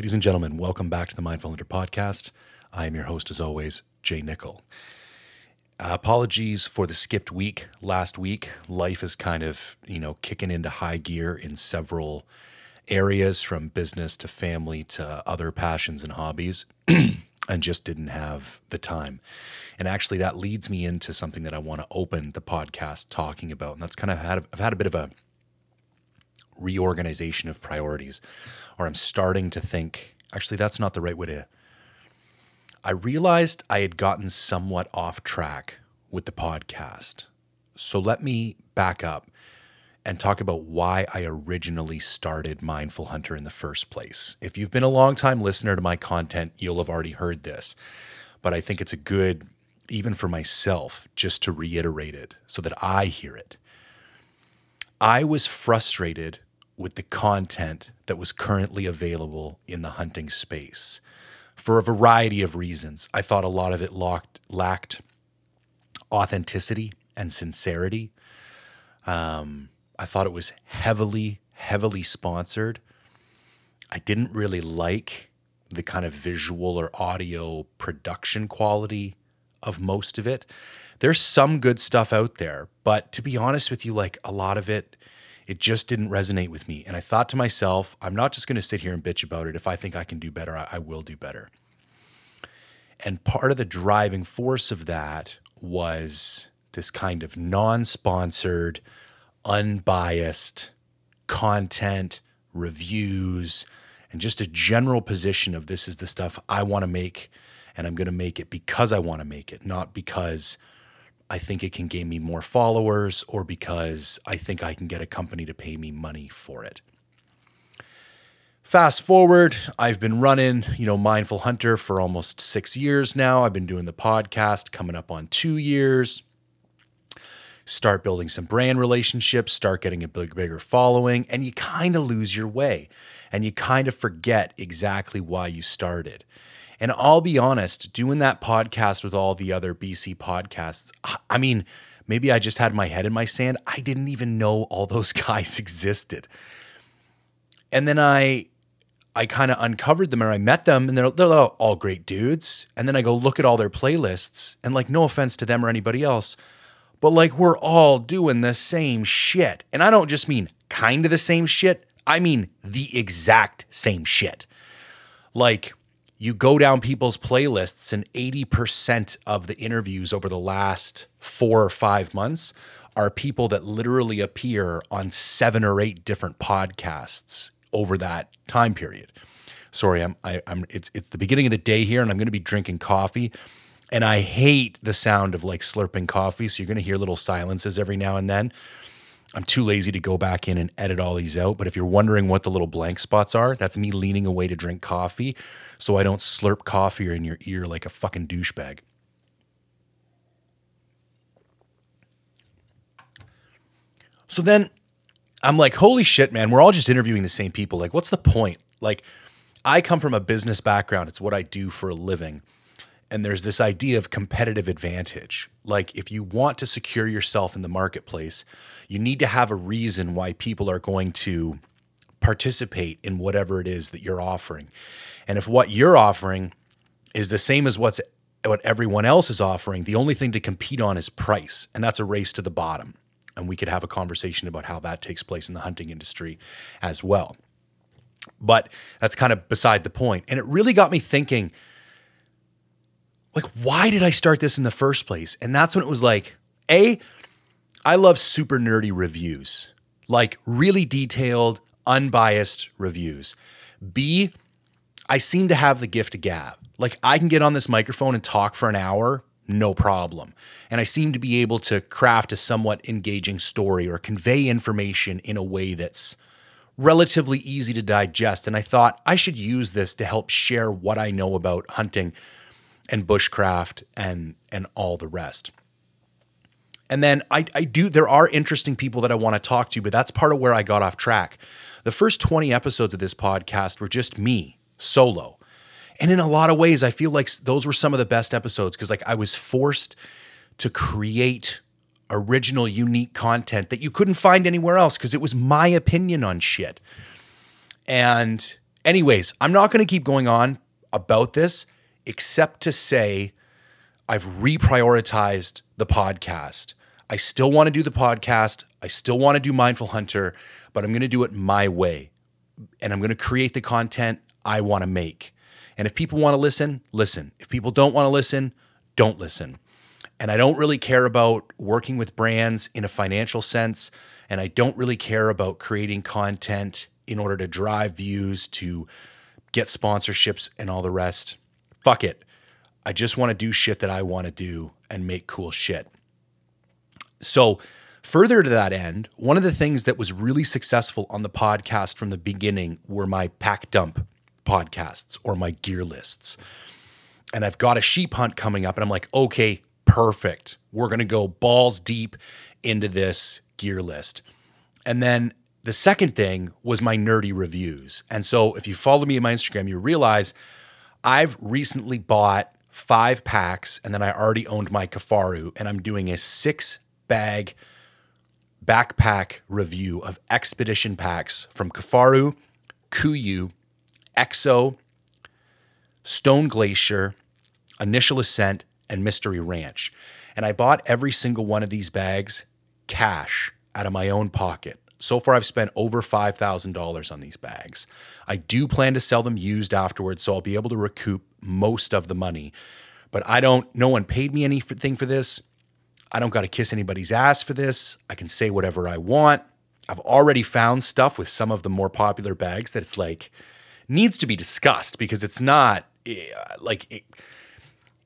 Ladies and gentlemen, welcome back to the Mindful Hunter podcast. I am your host, as always, Jay Nichol. Uh, apologies for the skipped week last week. Life is kind of, you know, kicking into high gear in several areas from business to family to other passions and hobbies, and just didn't have the time. And actually, that leads me into something that I want to open the podcast talking about. And that's kind of had, I've had a bit of a reorganization of priorities, or I'm starting to think, actually, that's not the right way to I realized I had gotten somewhat off track with the podcast. So let me back up and talk about why I originally started Mindful Hunter in the first place. If you've been a long time listener to my content, you'll have already heard this, but I think it's a good, even for myself, just to reiterate it so that I hear it. I was frustrated with the content that was currently available in the hunting space for a variety of reasons. I thought a lot of it locked, lacked authenticity and sincerity. Um, I thought it was heavily, heavily sponsored. I didn't really like the kind of visual or audio production quality of most of it. There's some good stuff out there, but to be honest with you, like a lot of it, it just didn't resonate with me. And I thought to myself, I'm not just going to sit here and bitch about it. If I think I can do better, I, I will do better. And part of the driving force of that was this kind of non sponsored, unbiased content, reviews, and just a general position of this is the stuff I want to make and I'm going to make it because I want to make it, not because I think it can gain me more followers or because I think I can get a company to pay me money for it. Fast forward, I've been running, you know, Mindful Hunter for almost six years now. I've been doing the podcast coming up on two years. Start building some brand relationships, start getting a big, bigger following, and you kind of lose your way and you kind of forget exactly why you started. And I'll be honest, doing that podcast with all the other BC podcasts, I mean, maybe I just had my head in my sand. I didn't even know all those guys existed. And then I I kind of uncovered them and I met them and they're, they're all great dudes. And then I go look at all their playlists and like, no offense to them or anybody else, but like we're all doing the same shit. And I don't just mean kind of the same shit. I mean the exact same shit. Like you go down people's playlists and 80% of the interviews over the last four or five months are people that literally appear on seven or eight different podcasts over that time period. Sorry, I'm I, am i am it's it's the beginning of the day here, and I'm going to be drinking coffee, and I hate the sound of like slurping coffee. So you're going to hear little silences every now and then. I'm too lazy to go back in and edit all these out. But if you're wondering what the little blank spots are, that's me leaning away to drink coffee so I don't slurp coffee in your ear like a fucking douchebag. So then I'm like, holy shit, man, we're all just interviewing the same people. Like, what's the point? Like, I come from a business background, it's what I do for a living. And there's this idea of competitive advantage. Like, if you want to secure yourself in the marketplace, you need to have a reason why people are going to participate in whatever it is that you're offering. And if what you're offering is the same as what's what everyone else is offering, the only thing to compete on is price, and that's a race to the bottom and we could have a conversation about how that takes place in the hunting industry as well. But that's kind of beside the point. And it really got me thinking like why did I start this in the first place? And that's when it was like, A, I love super nerdy reviews. Like really detailed, unbiased reviews. B, I seem to have the gift of gab. Like I can get on this microphone and talk for an hour no problem. And I seem to be able to craft a somewhat engaging story or convey information in a way that's relatively easy to digest. And I thought I should use this to help share what I know about hunting and bushcraft and and all the rest. And then I, I do there are interesting people that I want to talk to, but that's part of where I got off track. The first 20 episodes of this podcast were just me solo. And in a lot of ways, I feel like those were some of the best episodes because like I was forced to create original, unique content that you couldn't find anywhere else because it was my opinion on shit. And Anyways, I'm not going to keep going on about this except to say I've reprioritized the podcast. I still want to do the podcast. I still want to do Mindful Hunter, but I'm going to do it my way. And I'm going to create the content I want to make. And if people want to listen, listen. If people don't want to listen, don't listen. And I don't really care about working with brands in a financial sense. And I don't really care about creating content in order to drive views, to get sponsorships, and all the rest. Fuck it. I just want to do shit that I want to do and make cool shit. So, further to that end, one of the things that was really successful on the podcast from the beginning were my pack dump podcasts or my gear lists. And I've got a sheep hunt coming up, and I'm like, okay, perfect. We're going to go balls deep into this gear list. And then the second thing was my nerdy reviews. And so if you follow me on my Instagram, you realize I've recently bought five packs and then I already owned my Kifaru and I'm doing a six bag backpack review of expedition packs from Kifaru, Kuiu, EXO, Stone Glacier, Initial Ascent, and Mystery Ranch. And I bought every single one of these bags cash out of my own pocket. So far, I've spent over $5,000 on these bags. I do plan to sell them used afterwards, so I'll be able to recoup most of the money. But I don't, no one paid me anything for this. I don't got to kiss anybody's ass for this. I can say whatever I want. I've already found stuff with some of the more popular bags that it's like needs to be discussed because it's not eh, like it,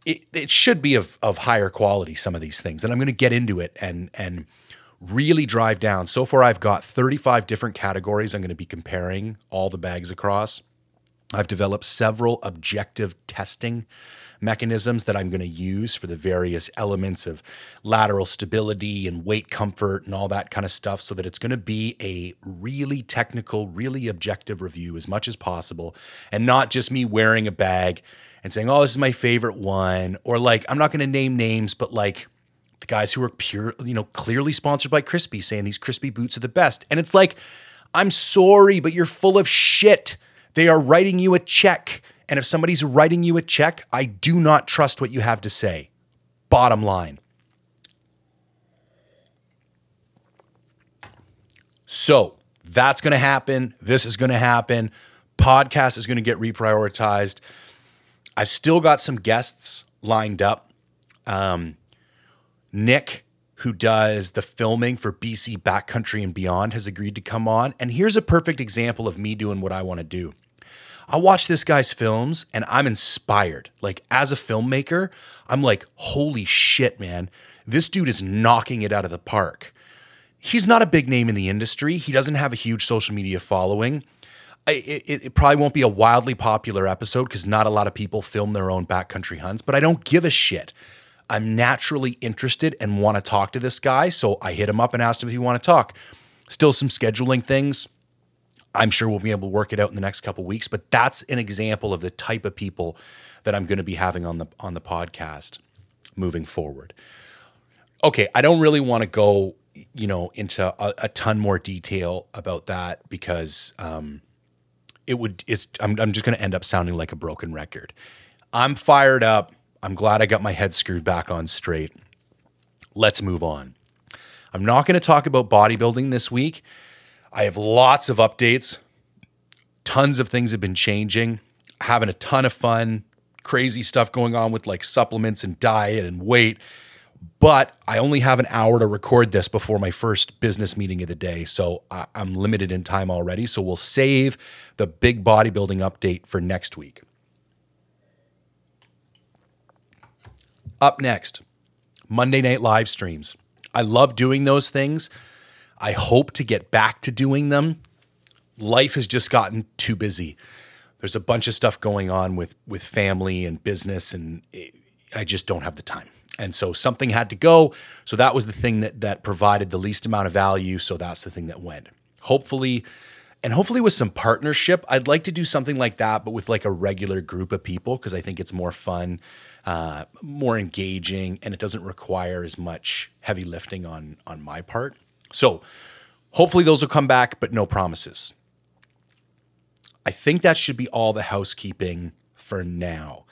it, it should be of, of higher quality, some of these things. And I'm going to get into it and, and, really drive down. So far, I've got 35 different categories I'm going to be comparing all the bags across. I've developed several objective testing mechanisms that I'm going to use for the various elements of lateral stability and weight comfort and all that kind of stuff so that it's going to be a really technical, really objective review as much as possible and not just me wearing a bag and saying, "Oh, this is my favorite one," or like I'm not going to name names, but like the guys who are pure, you know, clearly sponsored by Crispi saying these Crispi boots are the best. And it's like, I'm sorry, but you're full of shit. They are writing you a check. And if somebody's writing you a check, I do not trust what you have to say. Bottom line. So that's going to happen. This is going to happen. Podcast is going to get reprioritized. I've still got some guests lined up. Um, Nick, who does the filming for BC Backcountry and Beyond, has agreed to come on. And here's a perfect example of me doing what I want to do. I watch this guy's films and I'm inspired. Like, as a filmmaker, I'm like, holy shit, man. This dude is knocking it out of the park. He's not a big name in the industry. He doesn't have a huge social media following. It, it, it probably won't be a wildly popular episode because not a lot of people film their own backcountry hunts, but I don't give a shit. I'm naturally interested and want to talk to this guy. So I hit him up and asked him if he want to talk. Still some scheduling things. I'm sure we'll be able to work it out in the next couple weeks, but that's an example of the type of people that I'm going to be having on the on the podcast moving forward. Okay, I don't really want to go, you know, into a, a ton more detail about that because um, it would. It's. I'm, I'm just going to end up sounding like a broken record. I'm fired up. I'm glad I got my head screwed back on straight. Let's move on. I'm not going to talk about bodybuilding this week. I have lots of updates. Tons of things have been changing. Having a ton of fun, crazy stuff going on with like supplements and diet and weight. But I only have an hour to record this before my first business meeting of the day. So I'm limited in time already. So we'll save the big bodybuilding update for next week. Up next, Monday night live streams. I love doing those things. I hope to get back to doing them. Life has just gotten too busy. There's a bunch of stuff going on with with family and business and I just don't have the time. And so something had to go. So that was the thing that that provided the least amount of value, so that's the thing that went. Hopefully and hopefully with some partnership, I'd like to do something like that but with like a regular group of people because I think it's more fun uh, more engaging, and it doesn't require as much heavy lifting on on my part. So hopefully those will come back, but no promises. I think that should be all the housekeeping for now.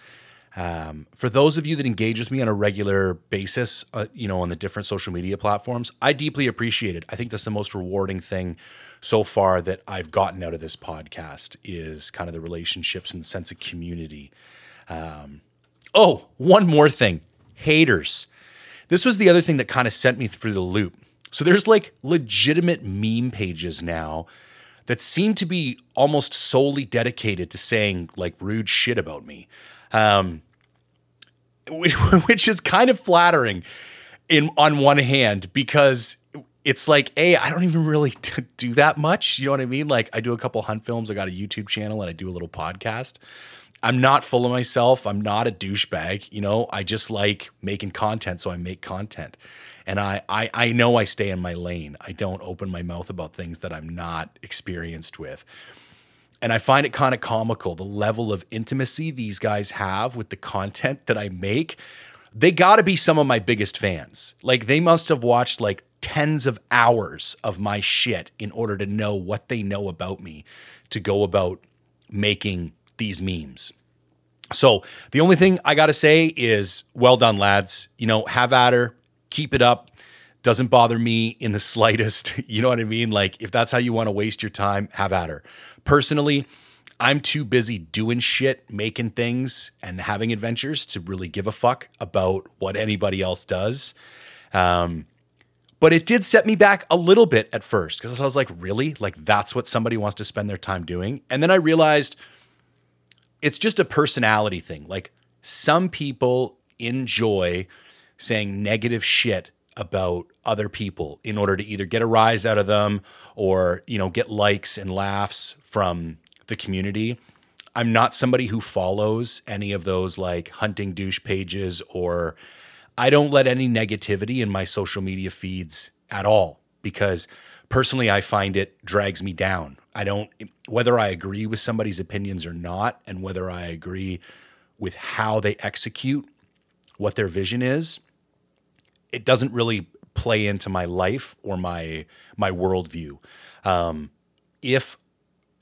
Um, for those of you that engage with me on a regular basis, uh, you know, on the different social media platforms, I deeply appreciate it. I think that's the most rewarding thing so far that I've gotten out of this podcast is kind of the relationships and the sense of community. Um, oh, one more thing haters. This was the other thing that kind of sent me through the loop. So there's like legitimate meme pages now that seem to be almost solely dedicated to saying like rude shit about me um, which is kind of flattering in on one hand because it's like a I don't even really do that much. You know what I mean? Like I do a couple hunt films. I got a YouTube channel and I do a little podcast. I'm not full of myself. I'm not a douchebag. You know, I just like making content, so I make content. And I, I I know I stay in my lane. I don't open my mouth about things that I'm not experienced with. And I find it kind of comical the level of intimacy these guys have with the content that I make. They got to be some of my biggest fans. Like they must have watched like tens of hours of my shit in order to know what they know about me to go about making these memes. So the only thing I got to say is well done, lads. You know, have at her, keep it up. Doesn't bother me in the slightest. You know what I mean? Like, if that's how you want to waste your time, have at her. Personally, I'm too busy doing shit, making things, and having adventures to really give a fuck about what anybody else does. Um, but it did set me back a little bit at first because I was like, really? Like, that's what somebody wants to spend their time doing? And then I realized it's just a personality thing. Like, some people enjoy saying negative shit about other people in order to either get a rise out of them or you know get likes and laughs from the community i'm not somebody who follows any of those like hunting douche pages or i don't let any negativity in my social media feeds at all because personally i find it drags me down i don't whether i agree with somebody's opinions or not and whether i agree with how they execute what their vision is it doesn't really play into my life or my my worldview. Um, if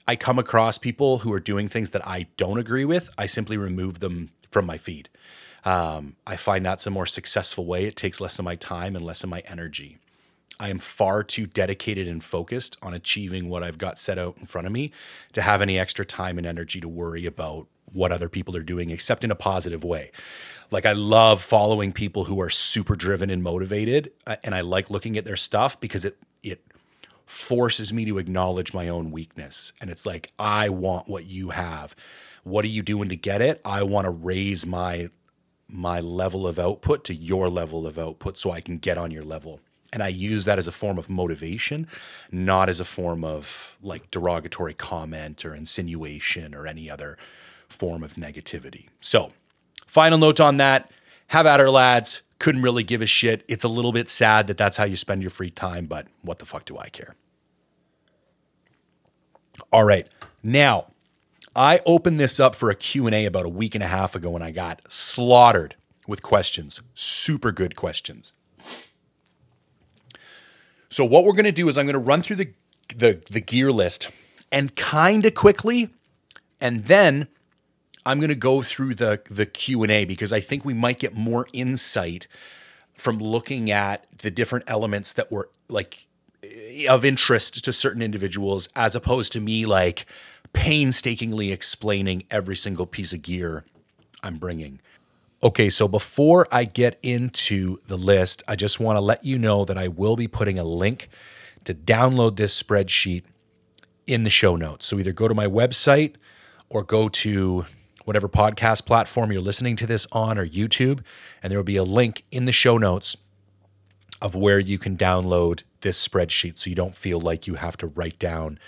I come across people who are doing things that I don't agree with, I simply remove them from my feed. Um, I find that's a more successful way. It takes less of my time and less of my energy. I am far too dedicated and focused on achieving what I've got set out in front of me to have any extra time and energy to worry about what other people are doing, except in a positive way. Like I love following people who are super driven and motivated, uh, and I like looking at their stuff because it it forces me to acknowledge my own weakness. And it's like I want what you have. What are you doing to get it? I want to raise my my level of output to your level of output so I can get on your level. And I use that as a form of motivation, not as a form of like derogatory comment or insinuation or any other form of negativity. So Final note on that have at her, lads. Couldn't really give a shit. It's a little bit sad that that's how you spend your free time, but what the fuck do I care? All right. Now, I opened this up for a Q&A about a week and a half ago and I got slaughtered with questions. Super good questions. So what we're going to do is I'm going to run through the the, the gear list and kind of quickly and then I'm going to go through the the Q&A because I think we might get more insight from looking at the different elements that were like of interest to certain individuals as opposed to me like painstakingly explaining every single piece of gear I'm bringing. Okay, so before I get into the list, I just want to let you know that I will be putting a link to download this spreadsheet in the show notes. So either go to my website or go to whatever podcast platform you're listening to this on or YouTube, and there will be a link in the show notes of where you can download this spreadsheet so you don't feel like you have to write down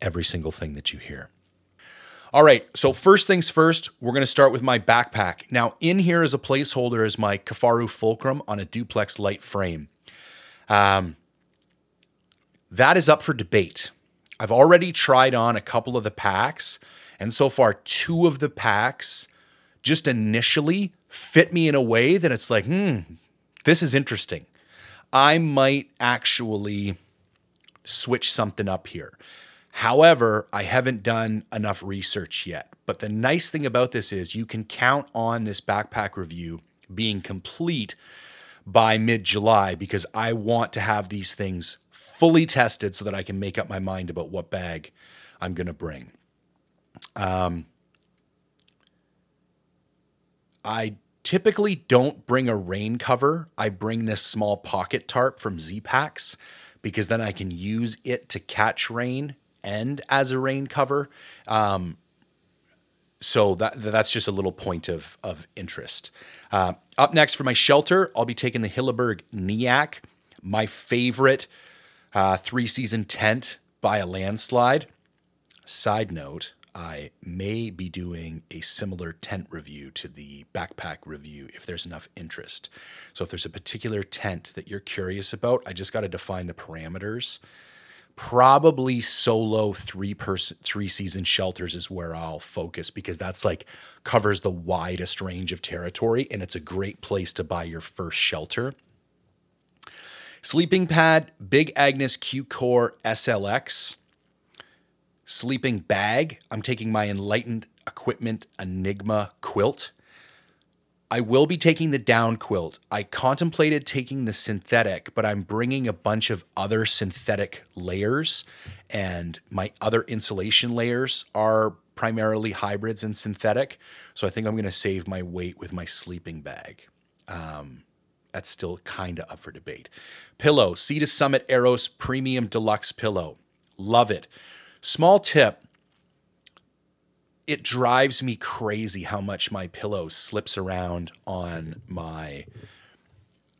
every single thing that you hear. All right, so first things first, we're to start with my backpack. Now, in here as a placeholder is my Kifaru Fulcrum on a duplex light frame. Um, that is up for debate. I've already tried on a couple of the packs and so far, two of the packs just initially fit me in a way that it's like, hmm, this is interesting. I might actually switch something up here. However, I haven't done enough research yet. But the nice thing about this is you can count on this backpack review being complete by mid July because I want to have these things fully tested so that I can make up my mind about what bag I'm going to bring. Um, I typically don't bring a rain cover. I bring this small pocket tarp from Z-Packs because then I can use it to catch rain and as a rain cover. Um, so that that's just a little point of of interest. Uh, up next for my shelter, I'll be taking the Hilleberg Niak, my favorite uh, three season tent by a landslide. Side note, I may be doing a similar tent review to the backpack review if there's enough interest. So if there's a particular tent that you're curious about, I just got to define the parameters probably solo three person three season shelters is where I'll focus because that's like covers the widest range of territory and it's a great place to buy your first shelter. Sleeping pad, Big Agnes Q Core SLX. Sleeping bag, I'm taking my Enlightened Equipment Enigma quilt. I will be taking the down quilt. I contemplated taking the synthetic, but I'm bringing a bunch of other synthetic layers, and my other insulation layers are primarily hybrids and synthetic. So I think I'm going to save my weight with my sleeping bag. Um, that's still kind of up for debate. Pillow, Sea to Summit Aeros Premium Deluxe Pillow. Love it. Small tip it drives me crazy how much my pillow slips around on my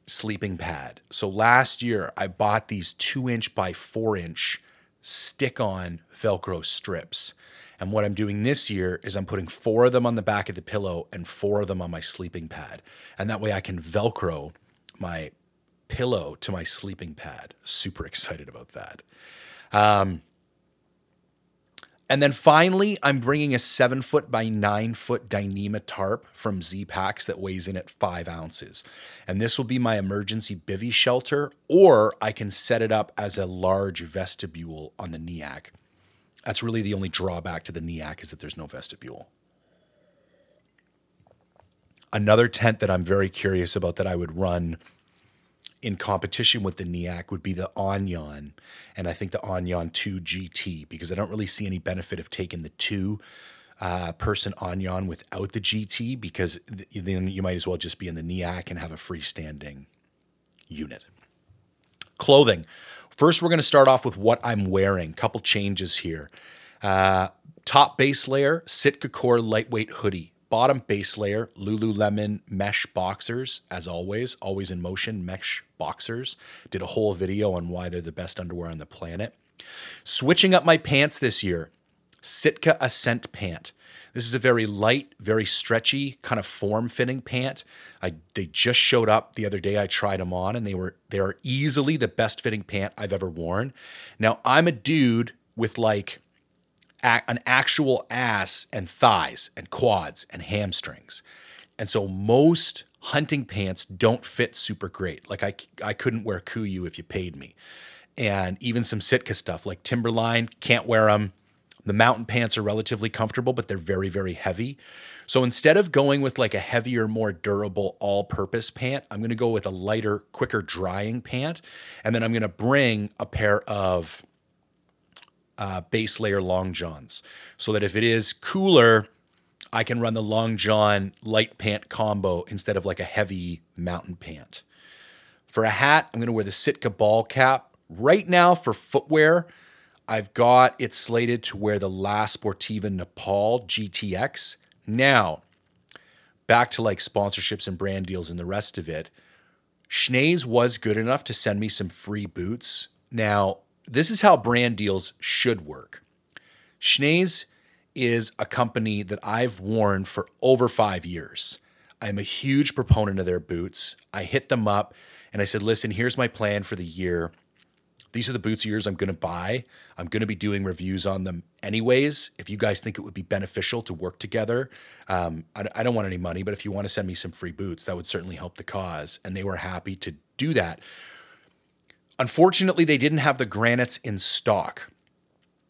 sleeping pad. So last year I bought these two inch by four inch stick on Velcro strips. And what I'm doing this year is I'm putting four of them on the back of the pillow and four of them on my sleeping pad. And that way I can Velcro my pillow to my sleeping pad. Super excited about that. Um, and then finally, I'm bringing a seven foot by nine foot Dyneema tarp from Z-Packs that weighs in at five ounces. And this will be my emergency bivy shelter, or I can set it up as a large vestibule on the Niak. That's really the only drawback to the Niak is that there's no vestibule. Another tent that I'm very curious about that I would run in competition with the Niak would be the Anjan, and I think the Anjan 2 GT because I don't really see any benefit of taking the two uh, person Anjan without the GT because th- then you might as well just be in the Niak and have a freestanding unit. Clothing. First, we're going to start off with what I'm wearing. Couple changes here. Uh, top base layer, Sitka Core lightweight hoodie. Bottom base layer, Lululemon mesh boxers, as always, always in motion mesh boxers. Did a whole video on why they're the best underwear on the planet. Switching up my pants this year, Sitka Ascent pant. This is a very light, very stretchy, kind of form-fitting pant. I, they just showed up the other day. I tried them on, and they were they are easily the best fitting pant I've ever worn. Now I'm a dude with like an actual ass and thighs and quads and hamstrings. And so most hunting pants don't fit super great. Like I, I couldn't wear Kuiu if you paid me. And even some Sitka stuff like Timberline, can't wear them. The mountain pants are relatively comfortable, but they're very, very heavy. So instead of going with like a heavier, more durable all purpose pant, I'm going to go with a lighter, quicker drying pant. And then I'm going to bring a pair of uh, base layer long johns so that if it is cooler, I can run the long john light pant combo instead of like a heavy mountain pant. For a hat, I'm going to wear the Sitka ball cap. Right now, for footwear, I've got it slated to wear the La Sportiva Nepal GTX. Now, back to like sponsorships and brand deals and the rest of it. Schnee's was good enough to send me some free boots. Now, this is how brand deals should work. Schnee's is a company that I've worn for over five years. I'm a huge proponent of their boots. I hit them up and I said, listen, here's my plan for the year. These are the boots yours I'm going to buy. I'm going to be doing reviews on them anyways. If you guys think it would be beneficial to work together, um, I, I don't want any money, but if you want to send me some free boots, that would certainly help the cause. And they were happy to do that. Unfortunately, they didn't have the granites in stock.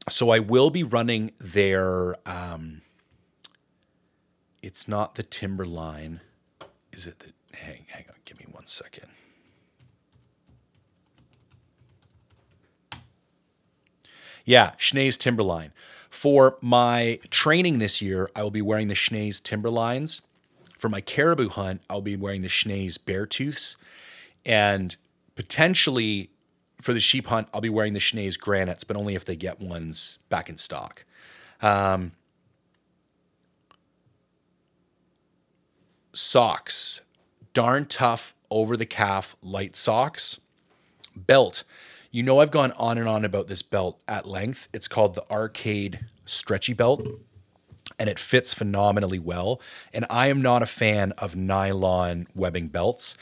so I will be running their. Um, it's not the Timberline. Is it the? Hang, hang on. Give me one second. Yeah, Schnee's Timberline. For my training this year, I will be wearing the Schnee's Timberlines. For my caribou hunt, I'll be wearing the Schnee's Beartooths. And potentially for the sheep hunt, I'll be wearing the Schnee's Granites, but only if they get ones back in stock. Um, socks, darn tough over the calf light socks. Belt, you know, I've gone on and on about this belt at length. It's called the Arcade Stretchy Belt, and it fits phenomenally well. And I am not a fan of nylon webbing belts.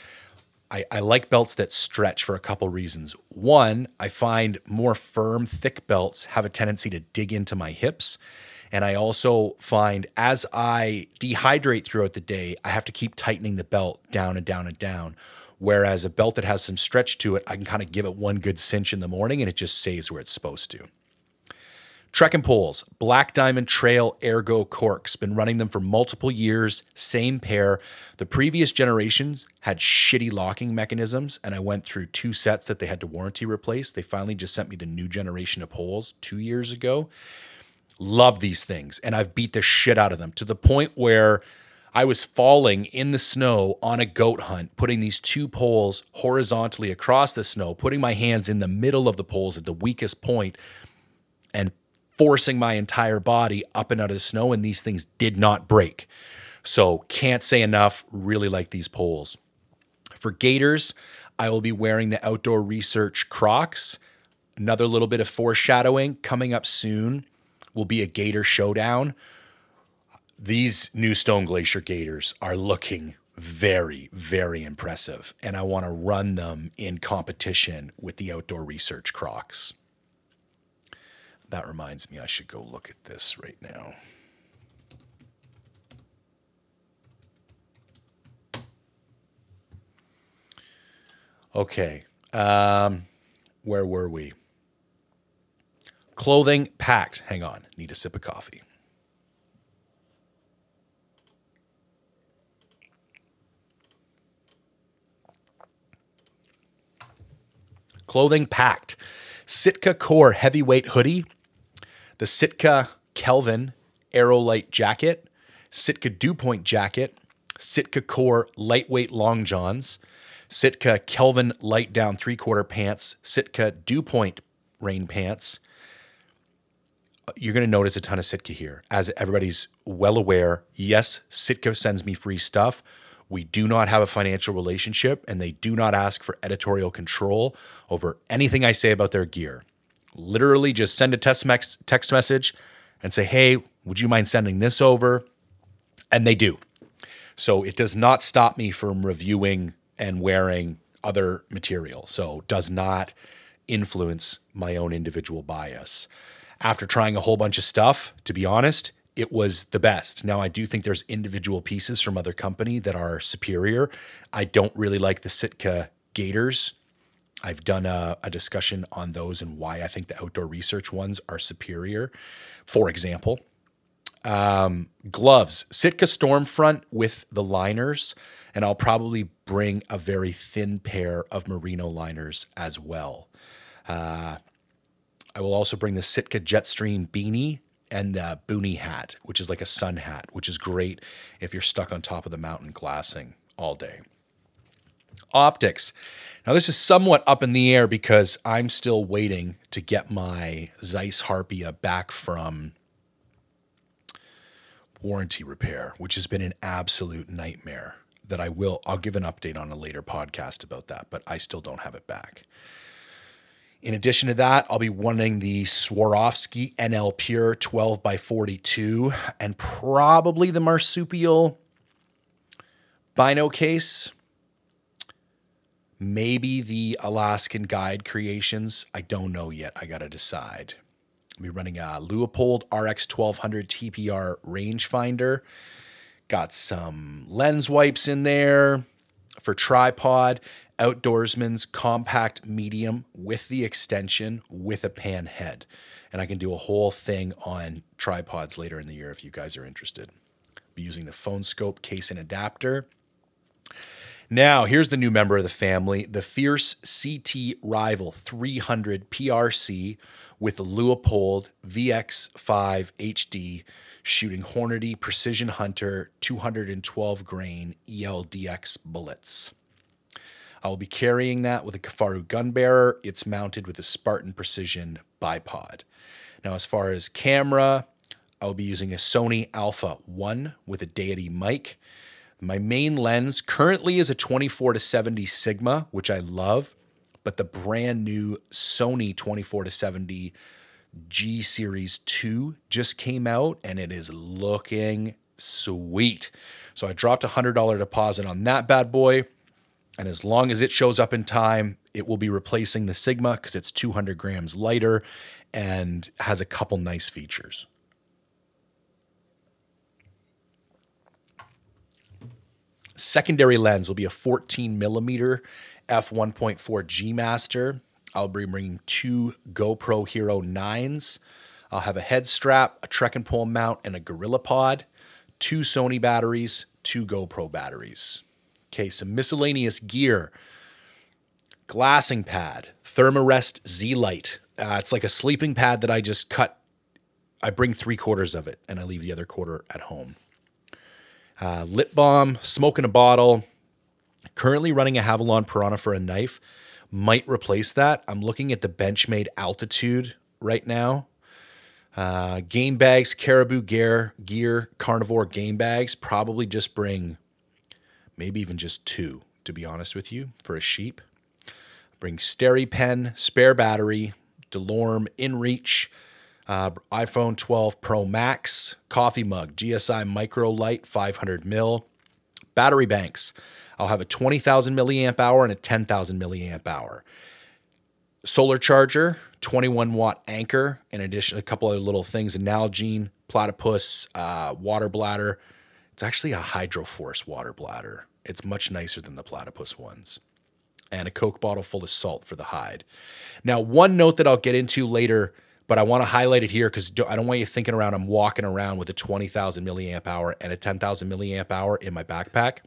I, I like belts that stretch for a couple reasons. One, I find more firm, thick belts have a tendency to dig into my hips. And I also find as I dehydrate throughout the day, I have to keep tightening the belt down and down and down. Whereas a belt that has some stretch to it, I can kind of give it one good cinch in the morning and it just stays where it's supposed to. Trekking poles, Black Diamond Trail Ergo Corks. Been running them for multiple years, same pair. The previous generations had shitty locking mechanisms, and I went through two sets that they had to warranty replace. They finally just sent me the new generation of poles two years ago. Love these things, and I've beat the shit out of them to the point where I was falling in the snow on a goat hunt, putting these two poles horizontally across the snow, putting my hands in the middle of the poles at the weakest point, and forcing my entire body up and out of the snow, and these things did not break. So, can't say enough. Really like these poles. For gaiters, I will be wearing the Outdoor Research Crocs. Another little bit of foreshadowing coming up soon will be a gaiter showdown. These new Stone Glacier Gaiters are looking very, very impressive, and I want to run them in competition with the Outdoor Research Crocs. That reminds me, I should go look at this right now. Okay. Um, where were we? Clothing packed. Hang on. Need a sip of coffee. Clothing packed. Sitka Core heavyweight hoodie, the Sitka Kelvin Aerolite jacket, Sitka Dew Point jacket, Sitka Core lightweight long johns, Sitka Kelvin light down three quarter pants, Sitka Dew Point rain pants. You're going to notice a ton of Sitka here. As everybody's well aware, yes, Sitka sends me free stuff. We do not have a financial relationship and they do not ask for editorial control over anything I say about their gear. Literally just send a text, text message and say, hey, would you mind sending this over? And they do. So it does not stop me from reviewing and wearing other material. So does not influence my own individual bias. After trying a whole bunch of stuff, to be honest, it was the best. Now I do think there's individual pieces from other company that are superior. I don't really like the Sitka Gaiters. I've done a, a, discussion on those and why I think the outdoor research ones are superior. For example, um, gloves, Sitka Stormfront with the liners, and I'll probably bring a very thin pair of merino liners as well. Uh, I will also bring the Sitka Jetstream beanie and the boonie hat, which is like a sun hat, which is great if you're stuck on top of the mountain glassing all day. Optics. Now, this is somewhat up in the air because I'm still waiting to get my Zeiss Harpia back from warranty repair, which has been an absolute nightmare. That I will, I'll give an update on a later podcast about that, but I still don't have it back. In addition to that, I'll be wanting the Swarovski NL Pure 12 by 42 and probably the Marsupial Bino case. Maybe the Alaskan Guide Creations. I don't know yet. I got to decide. I'll be running a Leupold RX 1200 TPR rangefinder. Got some lens wipes in there for tripod Outdoorsman's compact medium with the extension with a pan head. And I can do a whole thing on tripods later in the year if you guys are interested. Be using the phone scope case and adapter. Now, here's the new member of the family the Fierce CT Rival 300 PRC with the Leupold VX5 HD shooting Hornady Precision Hunter 212 grain ELDX bullets. I will be carrying that with a Kifaru gun bearer. It's mounted with a Spartan Precision bipod. Now, as far as camera, I will be using a Sony Alpha 1 with a Deity mic. My main lens currently is a 24 to 70 Sigma, which I love, but the brand new Sony 24 to 70 G Series 2 just came out and it is looking sweet. So I dropped a $100 deposit on that bad boy. And as long as it shows up in time, it will be replacing the Sigma because it's 200 grams lighter and has a couple nice features. Secondary lens will be a 14 millimeter f1.4 G Master. I'll be bringing two GoPro Hero 9s. I'll have a head strap, a trekking pole mount, and a Gorilla Pod, two Sony batteries, two GoPro batteries. Okay, some miscellaneous gear. Glassing pad, Thermarest Z Light. Uh, it's like a sleeping pad that I just cut. I bring three quarters of it and I leave the other quarter at home. Uh, lip balm, smoke in a bottle. Currently running a Havalon Piranta for a knife. Might replace that. I'm looking at the Benchmade Altitude right now. Uh, game bags, Caribou Gear, Gear, Carnivore game bags. Probably just bring maybe even just two, to be honest with you, for a sheep. Bring SteriPen, spare battery, DeLorme, InReach, uh, iPhone 12 Pro Max, coffee mug, GSI Micro Light 500 mil, battery banks. I'll have a 20,000 milliamp hour and a 10,000 milliamp hour. Solar charger, 21 watt Anker, in addition a couple other little things, Nalgene, platypus, uh, water bladder. It's actually a Hydroforce water bladder. It's much nicer than the platypus ones. And a Coke bottle full of salt for the hide. Now, one note that I'll get into later, but I want to highlight it here because I don't want you thinking around I'm walking around with a 20,000 milliamp hour and a 10,000 milliamp hour in my backpack.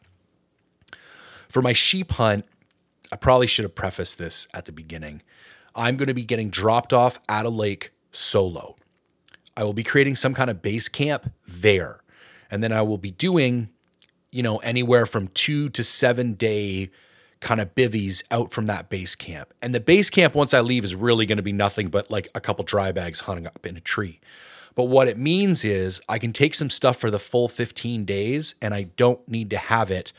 For my sheep hunt, I probably should have prefaced this at the beginning. I'm going to be getting dropped off at a lake solo. I will be creating some kind of base camp there. And then I will be doing, you know, anywhere from two to seven day kind of bivvies out from that base camp. And the base camp, once I leave, is really going to be nothing but like a couple dry bags hung up in a tree. But what it means is I can take some stuff for the full 15 days and I don't need to have it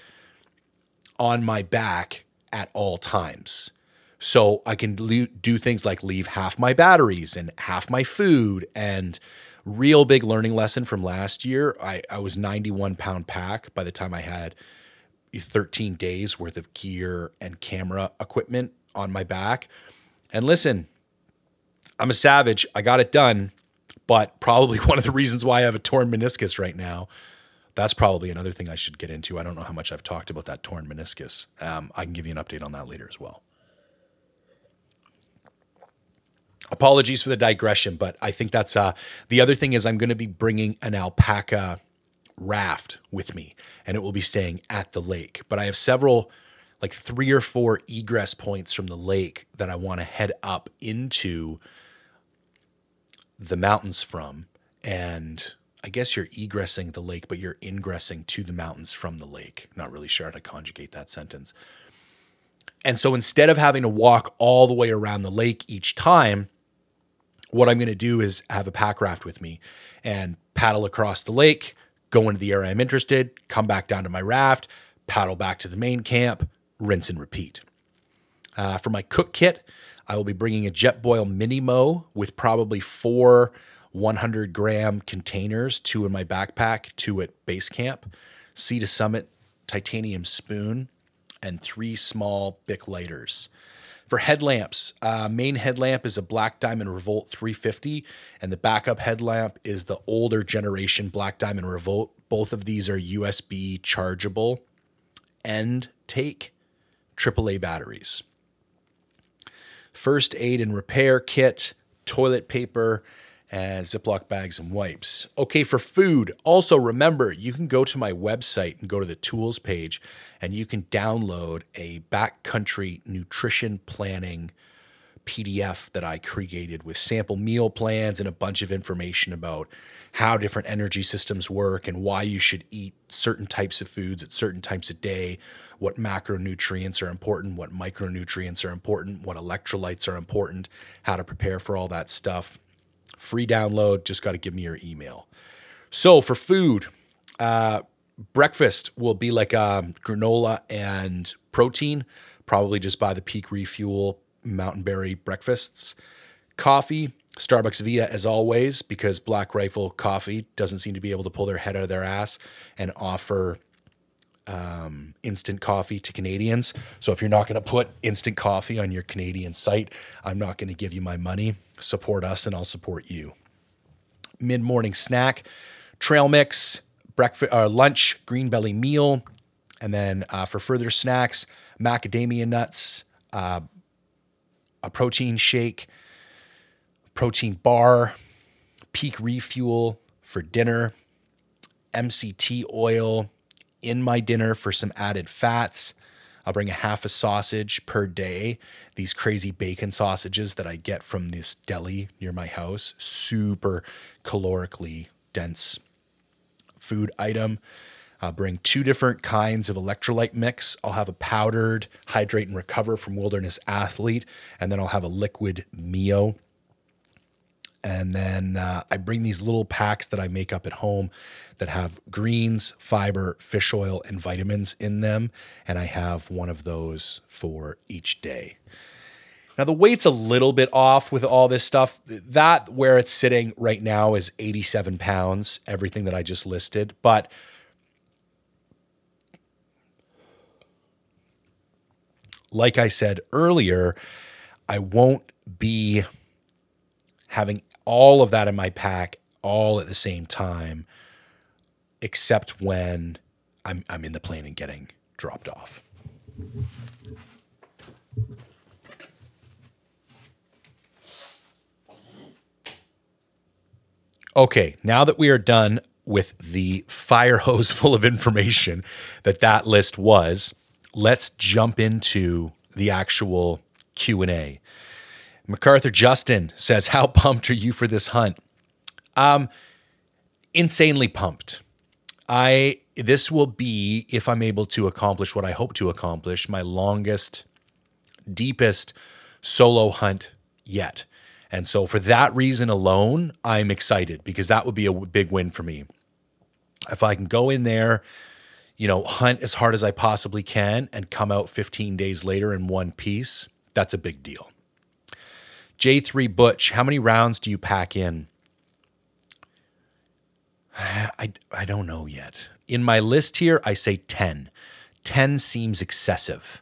on my back at all times. So I can do things like leave half my batteries and half my food. And real big learning lesson from last year. I, I was 91 pound pack by the time I had 13 days worth of gear and camera equipment on my back. And listen, I'm a savage. I got it done, but probably one of the reasons why I have a torn meniscus right now that's probably another thing I should get into. I don't know how much I've talked about that torn meniscus. Um, I can give you an update on that later as well. Apologies for the digression, but I think that's uh, the other thing is I'm going to be bringing an Alpacka raft with me, and it will be staying at the lake. But I have several, like three or four egress points from the lake that I want to head up into the mountains from, and I guess you're egressing the lake, but you're ingressing to the mountains from the lake. Not really sure how to conjugate that sentence. And so instead of having to walk all the way around the lake each time, what I'm going to do is have a pack raft with me and paddle across the lake, go into the area I'm interested, come back down to my raft, paddle back to the main camp, rinse and repeat. Uh, for my cook kit, I will be bringing a Jetboil Mini Mo with probably four 100 gram containers, two in my backpack, two at base camp, Sea to Summit titanium spoon, and three small Bic lighters. For headlamps, uh, main headlamp is a Black Diamond Revolt 350, and the backup headlamp is the older generation Black Diamond Revolt. Both of these are USB chargeable and take AAA batteries. First aid and repair kit, toilet paper, and Ziploc bags and wipes. Okay, for food, also remember you can go to my website and go to the tools page and you can download a backcountry nutrition planning PDF that I created with sample meal plans and a bunch of information about how different energy systems work and why you should eat certain types of foods at certain times of day, what macronutrients are important, what micronutrients are important, what electrolytes are important, how to prepare for all that stuff. Free download, just got to give me your email. So for food, uh, breakfast will be like um, granola and protein, probably just buy the Peak Refuel Mountain Berry breakfasts. Coffee, Starbucks Via as always, because Black Rifle Coffee doesn't seem to be able to pull their head out of their ass and offer um, instant coffee to Canadians. So if you're not going to put instant coffee on your Canadian site, I'm not going to give you my money. Support us and I'll support you. Mid morning snack, trail mix, breakfast, uh, lunch, Greenbelly meal, and then uh, for further snacks, macadamia nuts, uh, a protein shake, protein bar, peak refuel for dinner, MCT oil in my dinner for some added fats. I'll bring a half a sausage per day. These crazy bacon sausages that I get from this deli near my house, super calorically dense food item. I'll bring two different kinds of electrolyte mix. I'll have a powdered hydrate and recover from Wilderness Athlete, and then I'll have a liquid Mio. And then uh, I bring these little packs that I make up at home that have greens, fiber, fish oil, and vitamins in them. And I have one of those for each day. Now, the weight's a little bit off with all this stuff. That, where it's sitting right now, is 87 pounds, everything that I just listed. But like I said earlier, I won't be having all of that in my pack all at the same time, except when I'm, I'm in the plane and getting dropped off. Okay, now that we are done with the fire hose full of information that that list was, let's jump into the actual Q&A. MacArthur Justin says, "How pumped are you for this hunt?" Um insanely pumped. I this will be if I'm able to accomplish what I hope to accomplish, my longest deepest solo hunt yet. And so for that reason alone, I'm excited because that would be a big win for me. If I can go in there you know, hunt as hard as I possibly can and come out 15 days later in one piece, that's a big deal. J3 Butch, how many rounds do you pack in? I, I don't know yet. In my list here, I say 10. 10 seems excessive,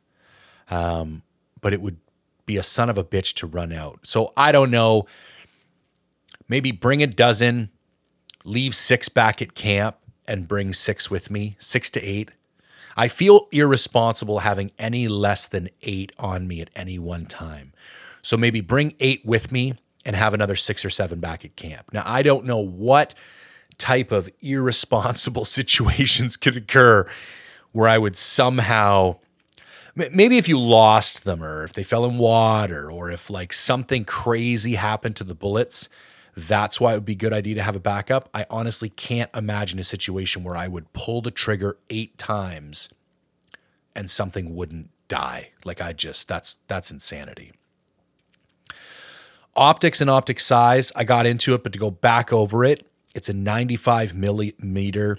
um, but it would be a son of a bitch to run out. So I don't know. Maybe bring a dozen, leave six back at camp, and bring six with me, six to eight. I feel irresponsible having any less than eight on me at any one time. So maybe bring eight with me and have another six or seven back at camp. Now, I don't know what type of irresponsible situations could occur where I would somehow maybe if you lost them or if they fell in water or if like something crazy happened to the bullets that's why it would be a good idea to have a backup. I honestly can't imagine a situation where I would pull the trigger eight times and something wouldn't die. Like I just that's that's insanity. Optics and optic size, I got into it, but to go back over it, it's a 95 millimeter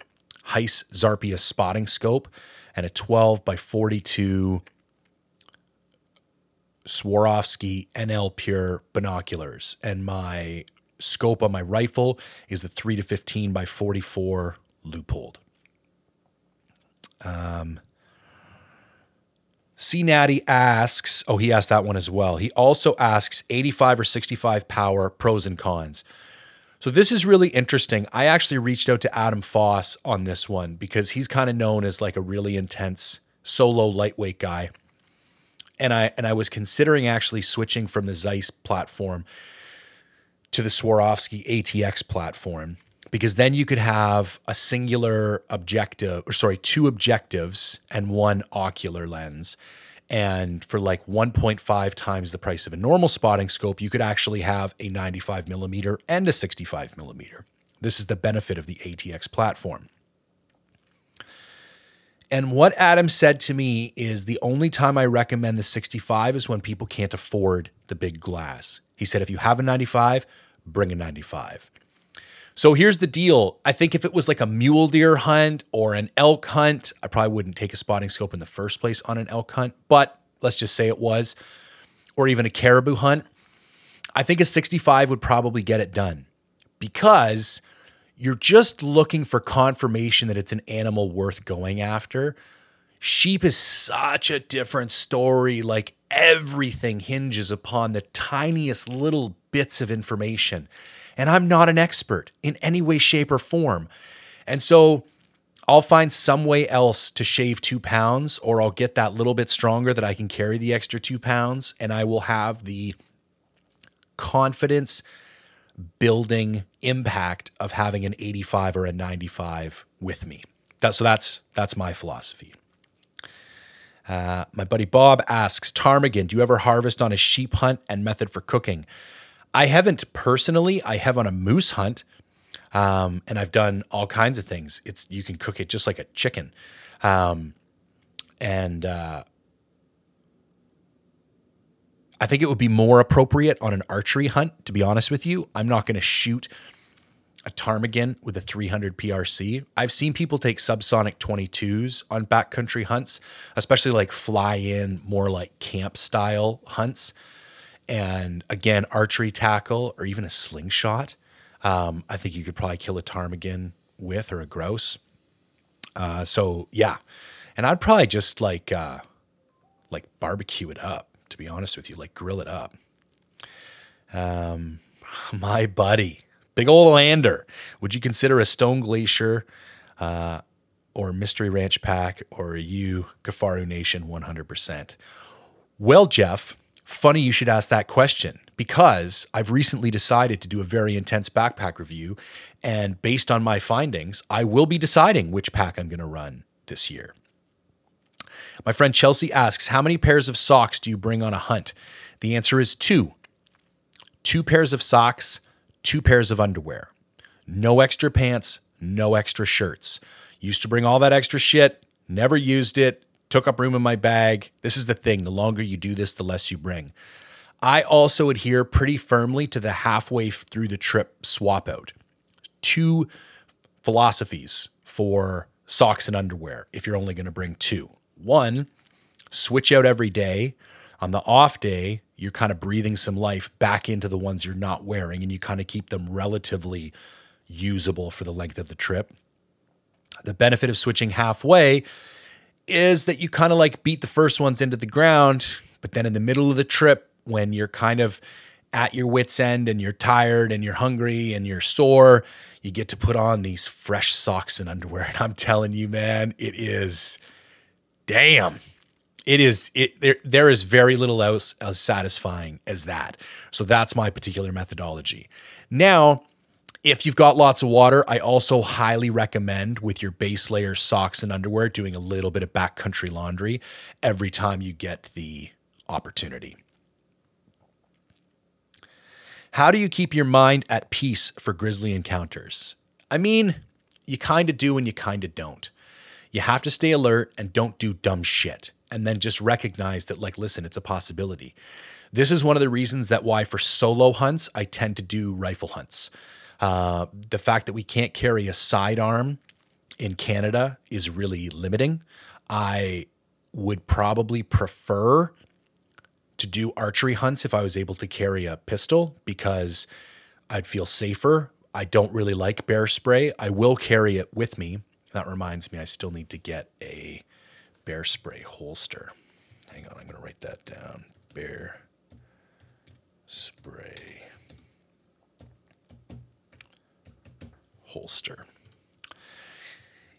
Zeiss Harpia spotting scope and a 12 by 42 Swarovski NL Pure binoculars. And my scope on my rifle is the 3 to 15 by 44 Leupold. Um, C Natty asks, oh, he asked that one as well. He also asks 85 or 65 power pros and cons. So this is really interesting. I actually reached out to Adam Foss on this one because he's kind of known as like a really intense solo lightweight guy. and I and I was considering actually switching from the Zeiss platform to the Swarovski ATX platform because then you could have a singular objective or sorry, two objectives and one ocular lens. And for like 1.5 times the price of a normal spotting scope, you could actually have a 95 millimeter and a 65 millimeter. This is the benefit of the ATX platform. And what Adam said to me is the only time I recommend the 65 is when people can't afford the big glass. He said, if you have a 95, bring a 95. So here's the deal. I think if it was like a mule deer hunt or an elk hunt, I probably wouldn't take a spotting scope in the first place on an elk hunt, but let's just say it was, or even a caribou hunt. I think a 65 would probably get it done because you're just looking for confirmation that it's an animal worth going after. Sheep is such a different story. Like everything hinges upon the tiniest little bits of information. And I'm not an expert in any way, shape, or form. And so I'll find some way else to shave two pounds, or I'll get that little bit stronger that I can carry the extra two pounds, and I will have the confidence building impact of having an 85 or a 95 with me. That, so that's that's my philosophy. Uh, my buddy Bob asks, Ptarmigan, do you ever harvest on a sheep hunt and method for cooking? I haven't personally. I have on a moose hunt, um, and I've done all kinds of things. It's you can cook it just like a chicken, um, and uh, I think it would be more appropriate on an archery hunt. To be honest with you, I'm not going to shoot a ptarmigan with a 300 PRC. I've seen people take subsonic 22s on backcountry hunts, especially like fly in, more like camp style hunts and again, archery tackle or even a slingshot. Um, I think you could probably kill a ptarmigan with or a grouse. Uh, so yeah, and I'd probably just like uh, like barbecue it up. To be honest with you, like grill it up. Um, my buddy, big old lander. Would you consider a Stone Glacier uh, or Mystery Ranch pack or you Kifaru Nation 100%? Well, Jeff, Funny you should ask that question because I've recently decided to do a very intense backpack review. And based on my findings, I will be deciding which pack I'm going to run this year. My friend Chelsea asks, How many pairs of socks do you bring on a hunt? The answer is two two pairs of socks, two pairs of underwear. No extra pants, no extra shirts. Used to bring all that extra shit, never used it, took up room in my bag. This is the thing the longer you do this, the less you bring. I also adhere pretty firmly to the halfway through the trip swap out. Two philosophies for socks and underwear if you're only going to bring two. One, switch out every day. On the off day, you're kind of breathing some life back into the ones you're not wearing and you kind of keep them relatively usable for the length of the trip. The benefit of switching halfway is that you kind of like beat the first ones into the ground, but then in the middle of the trip, when you're kind of at your wits' end and you're tired and you're hungry and you're sore, you get to put on these fresh socks and underwear. And I'm telling you, man, it is damn. It is it there there is very little else as satisfying as that. So that's my particular methodology. Now, if you've got lots of water, I also highly recommend with your base layer socks and underwear doing a little bit of backcountry laundry every time you get the opportunity. How do you keep your mind at peace for grizzly encounters? I mean, you kind of do and you kind of don't. You have to stay alert and don't do dumb shit. And then just recognize that, like, listen, it's a possibility. This is one of the reasons that why for solo hunts, I tend to do rifle hunts. Uh, the fact that we can't carry a sidearm in Canada is really limiting. I would probably prefer to do archery hunts if I was able to carry a pistol because I'd feel safer. I don't really like bear spray. I will carry it with me. That reminds me, I still need to get a bear spray holster. Hang on, I'm going to write that down. Bear spray holster.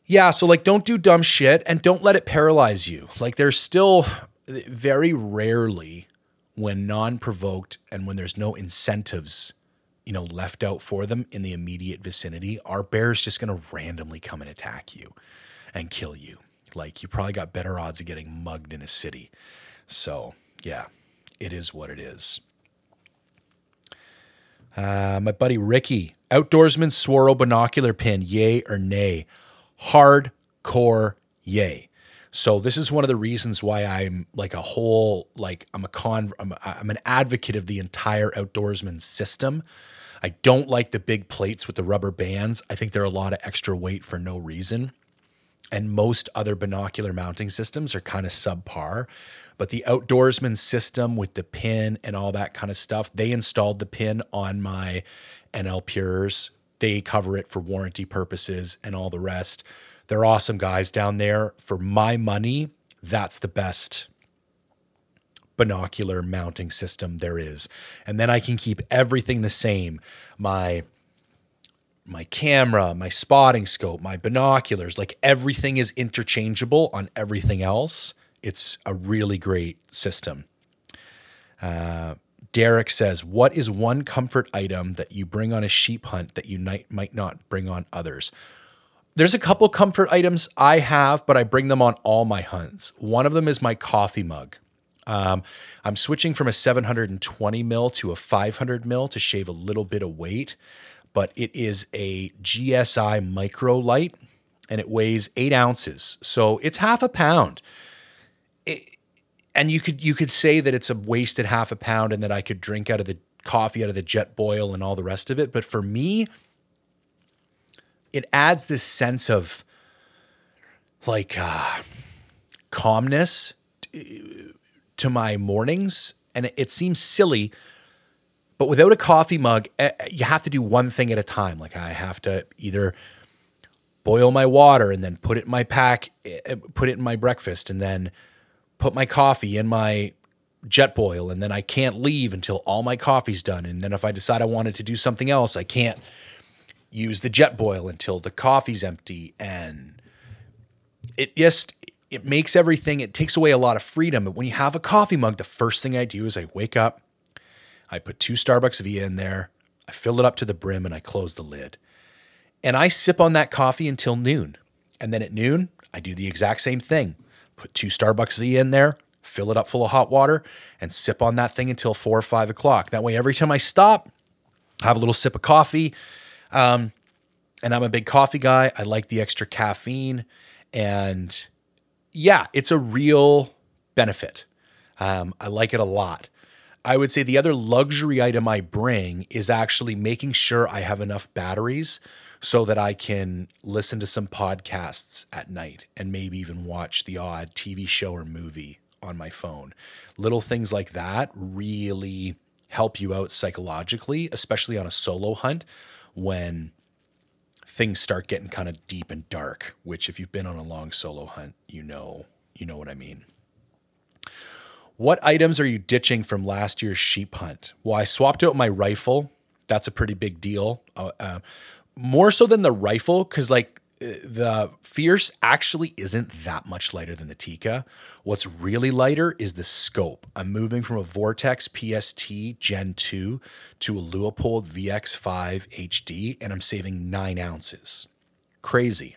Yeah, so like don't do dumb shit and don't let it paralyze you. Like there's still very rarely when non-provoked and when there's no incentives you know left out for them in the immediate vicinity are bears just going to randomly come and attack you and kill you like you probably got better odds of getting mugged in a city so yeah it is what it is uh, my buddy ricky outdoorsman swirl binocular pin yay or nay hardcore yay so this is one of the reasons why I'm like a whole like I'm a con I'm, I'm an advocate of the entire outdoorsman system. I don't like the big plates with the rubber bands. I think they're a lot of extra weight for no reason. And most other binocular mounting systems are kind of subpar. But the outdoorsman system with the pin and all that kind of stuff, they installed the pin on my NL Pures. They cover it for warranty purposes and all the rest. They're awesome guys down there. For my money, that's the best binocular mounting system there is. And then I can keep everything the same. My my camera, my spotting scope, my binoculars, like everything is interchangeable on everything else. It's a really great system. Uh, Derek says, What is one comfort item that you bring on a sheep hunt that you might not bring on others? There's a couple comfort items I have, but I bring them on all my hunts. One of them is my coffee mug. Um, I'm switching from a 720 mil to a 500 mil to shave a little bit of weight, but it is a GSI micro light and it weighs eight ounces, so it's half a pound. It, and you could you could say that it's a wasted half a pound and that I could drink out of the coffee out of the Jetboil and all the rest of it, but for me, it adds this sense of like uh, calmness to my mornings. And it, seems silly, but without a coffee mug, eh, eh, you have to do one thing at a time. Like I have to either boil my water and then put it in my pack, eh, put it in my breakfast, and then put my coffee in my Jetboil. And then I can't leave until all my coffee's done. And then if I decide I wanted to do something else, I can't use the Jetboil until the coffee's empty and it just it makes everything it takes away a lot of freedom but when you have a coffee mug the first thing i do is i wake up i put two starbucks via in there i fill it up to the brim and i close the lid and i sip on that coffee until noon and then at noon i do the exact same thing put two starbucks V in there fill it up full of hot water and sip on that thing until four or five o'clock that way every time i stop I have a little sip of coffee um, and I'm a big coffee guy. I like the extra caffeine. And yeah, it's a real benefit. Um, I like it a lot. I would say the other luxury item I bring is actually making sure I have enough batteries so that I can listen to some podcasts at night and maybe even watch the odd TV show or movie on my phone. Little things like that really help you out psychologically, especially on a solo hunt when things start getting kind of deep and dark, which if you've been on a long solo hunt, you know, you know what I mean. What items are you ditching from last year's sheep hunt? Well, I swapped out my rifle. That's a pretty big deal. Uh, uh, more so than the rifle, because like the Fierce actually isn't that much lighter than the Tikka. What's really lighter is the scope. I'm moving from a Vortex PST Gen 2 to a Leupold VX5 HD, and I'm saving nine ounces. Crazy.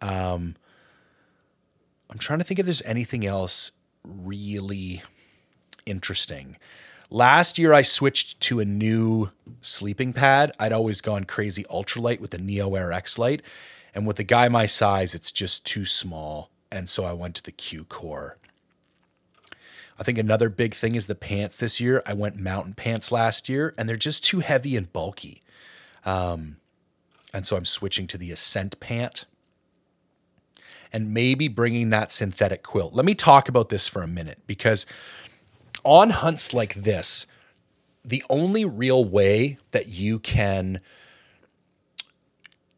Um, I'm trying to think if there's anything else really interesting. Last year, I switched to a new sleeping pad. I'd always gone crazy ultralight with the NeoAir XLite, and with a guy my size, it's just too small. And so I went to the Q Core. I think another big thing is the pants this year. I went mountain pants last year, and they're just too heavy and bulky. Um, and so I'm switching to the Ascent pant and maybe bringing that synthetic quilt. Let me talk about this for a minute because on hunts like this, the only real way that you can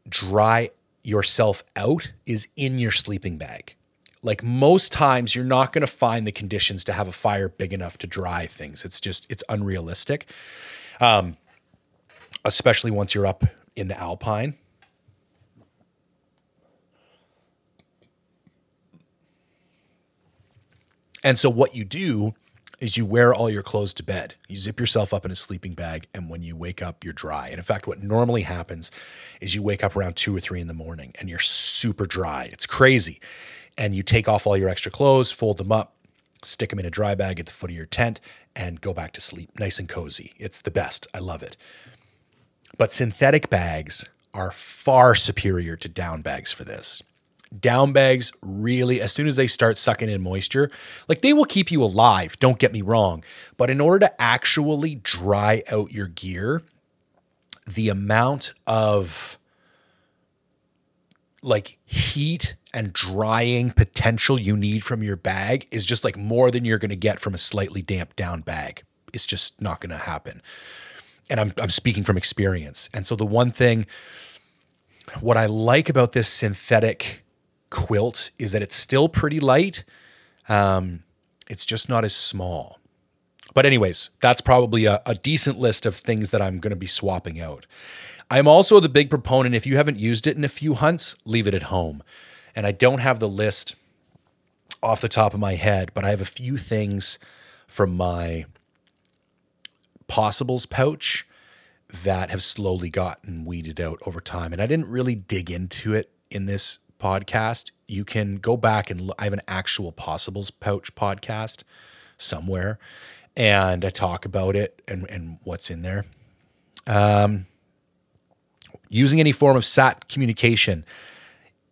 dry yourself out is in your sleeping bag. Like most times, you're not going to find the conditions to have a fire big enough to dry things. It's just, it's unrealistic. Um, especially once you're up in the alpine. And so what you do is you wear all your clothes to bed. You zip yourself up in a sleeping bag, and when you wake up, you're dry. And in fact, what normally happens is you wake up around two or three in the morning and you're super dry. It's crazy. And you take off all your extra clothes, fold them up, stick them in a dry bag at the foot of your tent, and go back to sleep nice and cozy. It's the best. I love it. But synthetic bags are far superior to down bags for this down bags really as soon as they start sucking in moisture like they will keep you alive don't get me wrong. But in order to actually dry out your gear the amount of like heat and drying potential you need from your bag is just like more than you're going to get from a slightly damp down bag. It's just not going to happen. And I'm, I'm speaking from experience. And so the one thing what i like about this synthetic quilt is that it's still pretty light. Um, it's just not as small. But, anyways, that's probably a, a decent list of things that I'm going to be swapping out. I'm also the big proponent if you haven't used it in a few hunts, leave it at home. And I don't have the list off the top of my head, but I have a few things from my possibles pouch that have slowly gotten weeded out over time. And I didn't really dig into it in this podcast, you can go back and I have an actual possibles pouch podcast somewhere, and I talk about it and, and what's in there. Um, using any form of SAT communication.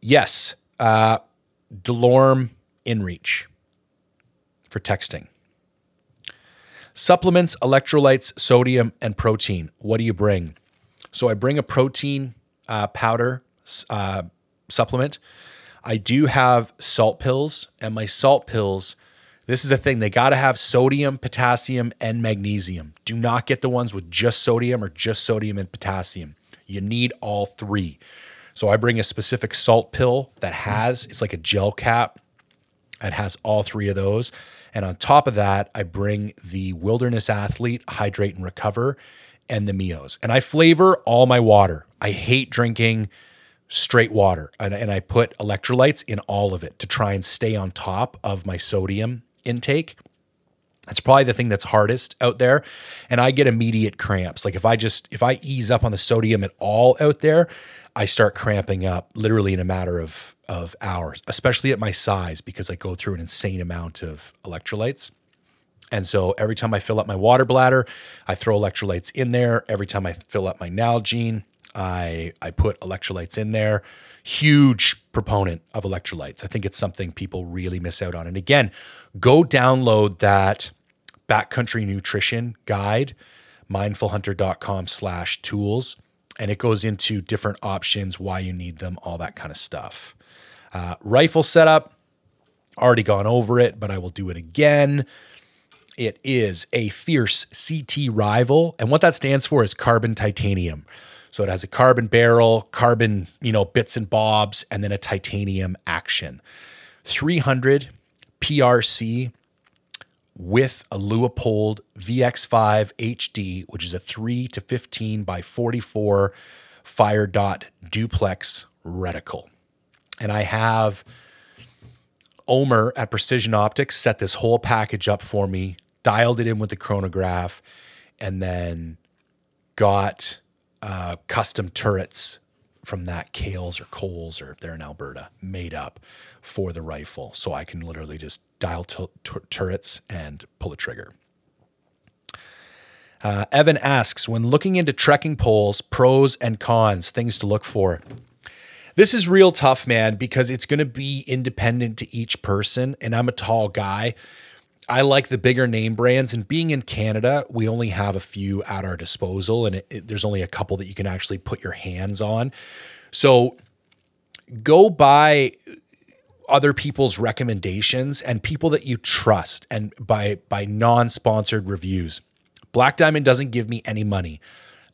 Yes, uh, DeLorme InReach for texting. Supplements, electrolytes, sodium, and protein. What do you bring? So I bring a protein uh, powder, uh, supplement. I do have salt pills, and my salt pills, this is the thing, they got to have sodium, potassium, and magnesium. Do not get the ones with just sodium or just sodium and potassium. You need all three. So I bring a specific salt pill that has, it's like a gel cap. It has all three of those. And on top of that, I bring the Wilderness Athlete Hydrate and Recover and the Mios. And I flavor all my water. I hate drinking straight water and, and I put electrolytes in all of it to try and stay on top of my sodium intake. It's probably the thing that's hardest out there. And I get immediate cramps. Like if I just, if I ease up on the sodium at all out there, I start cramping up literally in a matter of, of hours, especially at my size because I go through an insane amount of electrolytes. And so every time I fill up my water bladder, I throw electrolytes in there. Every time I fill up my Nalgene, I I put electrolytes in there. Huge proponent of electrolytes. I think it's something people really miss out on. And again, go download that backcountry nutrition guide, mindfulhunter.com slash tools. And it goes into different options, why you need them, all that kind of stuff. Uh, rifle setup, already gone over it, but I will do it again. It is a Fierce CT rival. And what that stands for is carbon titanium. So it has a carbon barrel, carbon, you know, bits and bobs, and then a titanium action. 300 PRC with a Leupold VX5 HD, which is a 3 to 15 by 44 fire dot duplex reticle. And I have Omer at Precision Optics set this whole package up for me, dialed it in with the chronograph, and then got uh, custom turrets from that Kales or Coles or they're in Alberta made up for the rifle. So I can literally just dial t- t- turrets and pull a trigger. Uh, Evan asks when looking into trekking poles, pros and cons, things to look for. This is real tough, man, because it's going to be independent to each person. And I'm a tall guy. I like the bigger name brands, and being in Canada, we only have a few at our disposal, and it, it, there's only a couple that you can actually put your hands on. So go buy other people's recommendations and people that you trust, and by by non-sponsored reviews. Black Diamond doesn't give me any money.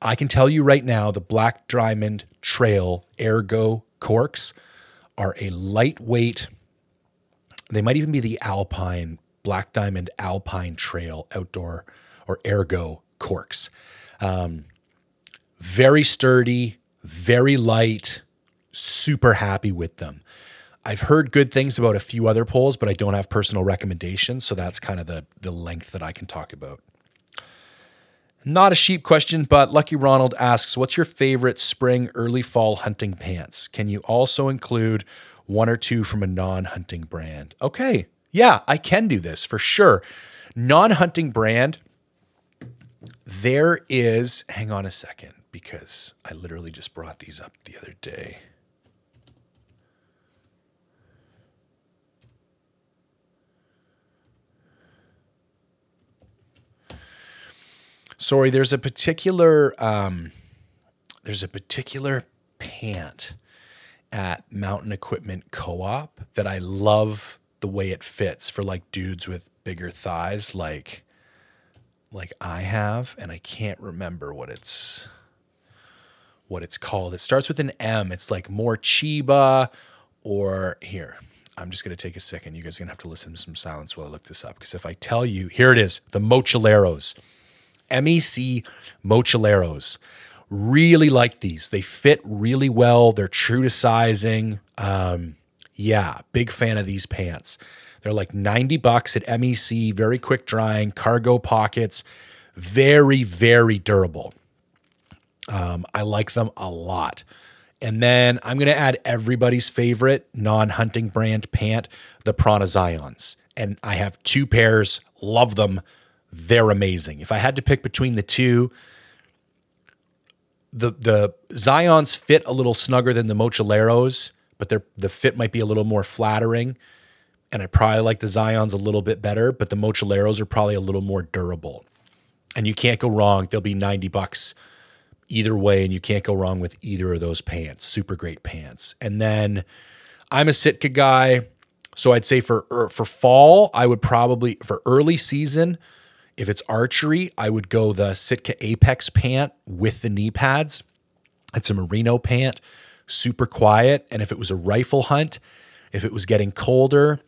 I can tell you right now, the Black Diamond Trail Ergo corks are a lightweight. They might even be the Alpine Black Diamond Alpine Trail outdoor or ergo corks. Um, very sturdy, very light, super happy with them. I've heard good things about a few other poles, but I don't have personal recommendations. So that's kind of the, the length that I can talk about. Not a sheep question, but Lucky Ronald asks, What's your favorite spring, early fall hunting pants? Can you also include one or two from a non hunting brand? Okay. Yeah, I can do this for sure. Non hunting brand, there is, hang on a second, because I literally just brought these up the other day. Sorry, there's a particular um, there's a particular pant at Mountain Equipment Co-op that I love the way it fits for like dudes with bigger thighs like like I have and I can't remember what it's what it's called. It starts with an M. It's like more Chiba or here. I'm just going to take a second. You guys are going to have to listen to some silence while I look this up because if I tell you, here it is, the Mochileros. MEC Mochileros. Really like these. They fit really well. They're true to sizing. Um, yeah, big fan of these pants. They're like 90 bucks at MEC, very quick drying, cargo pockets, very, very durable. Um, I like them a lot. And then I'm going to add everybody's favorite non hunting brand pant, the Prana Zions. And I have two pairs, love them they're amazing. If I had to pick between the two, the the Zions fit a little snugger than the Mochileros, but the fit might be a little more flattering. And I probably like the Zions a little bit better, but the Mochileros are probably a little more durable. And you can't go wrong. They'll be 90 bucks either way, and you can't go wrong with either of those pants. Super great pants. And then I'm a Sitka guy. So I'd say for er, for fall, I would probably for early season, if it's archery, I would go the Sitka Apex pant with the knee pads. It's a merino pant, super quiet. And if it was a rifle hunt, if it was getting colder,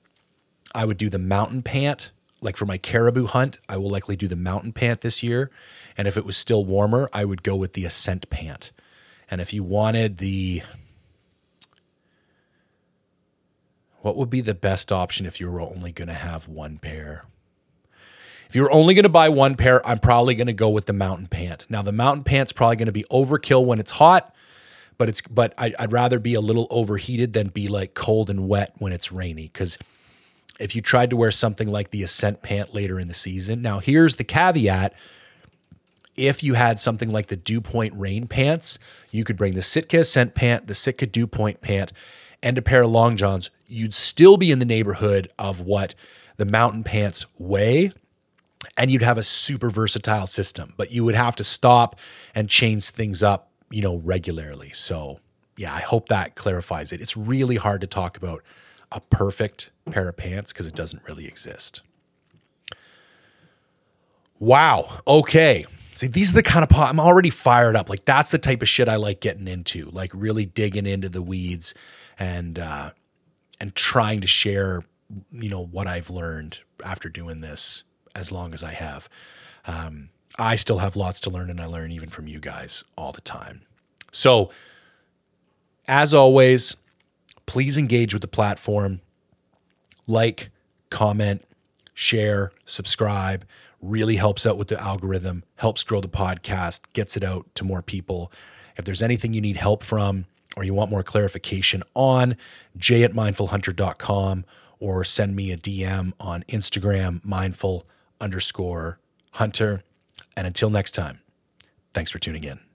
I would do the mountain pant. Like for my caribou hunt, I will likely do the mountain pant this year. And if it was still warmer, I would go with the ascent pant. And if you wanted the what would be the best option if you were only going to have one pair? If you're only going to buy one pair, I'm probably going to go with the mountain pant. Now, the mountain pant's probably going to be overkill when it's hot, but it's but I, I'd rather be a little overheated than be like cold and wet when it's rainy. Because if you tried to wear something like the Ascent pant later in the season, now here's the caveat. If you had something like the Dew Point rain pants, you could bring the Sitka Ascent pant, the Sitka Dew Point pant, and a pair of long johns. You'd still be in the neighborhood of what the mountain pants weigh and you'd have a super versatile system, but you would have to stop and change things up, you know, regularly. So, yeah, I hope that clarifies it. It's really hard to talk about a perfect pair of pants because it doesn't really exist. Wow. Okay. See, these are the kind of pot I'm already fired up. Like that's the type of shit I like getting into, like really digging into the weeds and uh and trying to share, you know, what I've learned after doing this as long as I have. Um, I still have lots to learn, and I learn even from you guys all the time. So, as always, please engage with the platform. Like, comment, share, subscribe. Really helps out with the algorithm, helps grow the podcast, gets it out to more people. If there's anything you need help from or you want more clarification on, j at mindfulhunter.com or send me a DM on Instagram, mindful underscore hunter. And until next time, thanks for tuning in.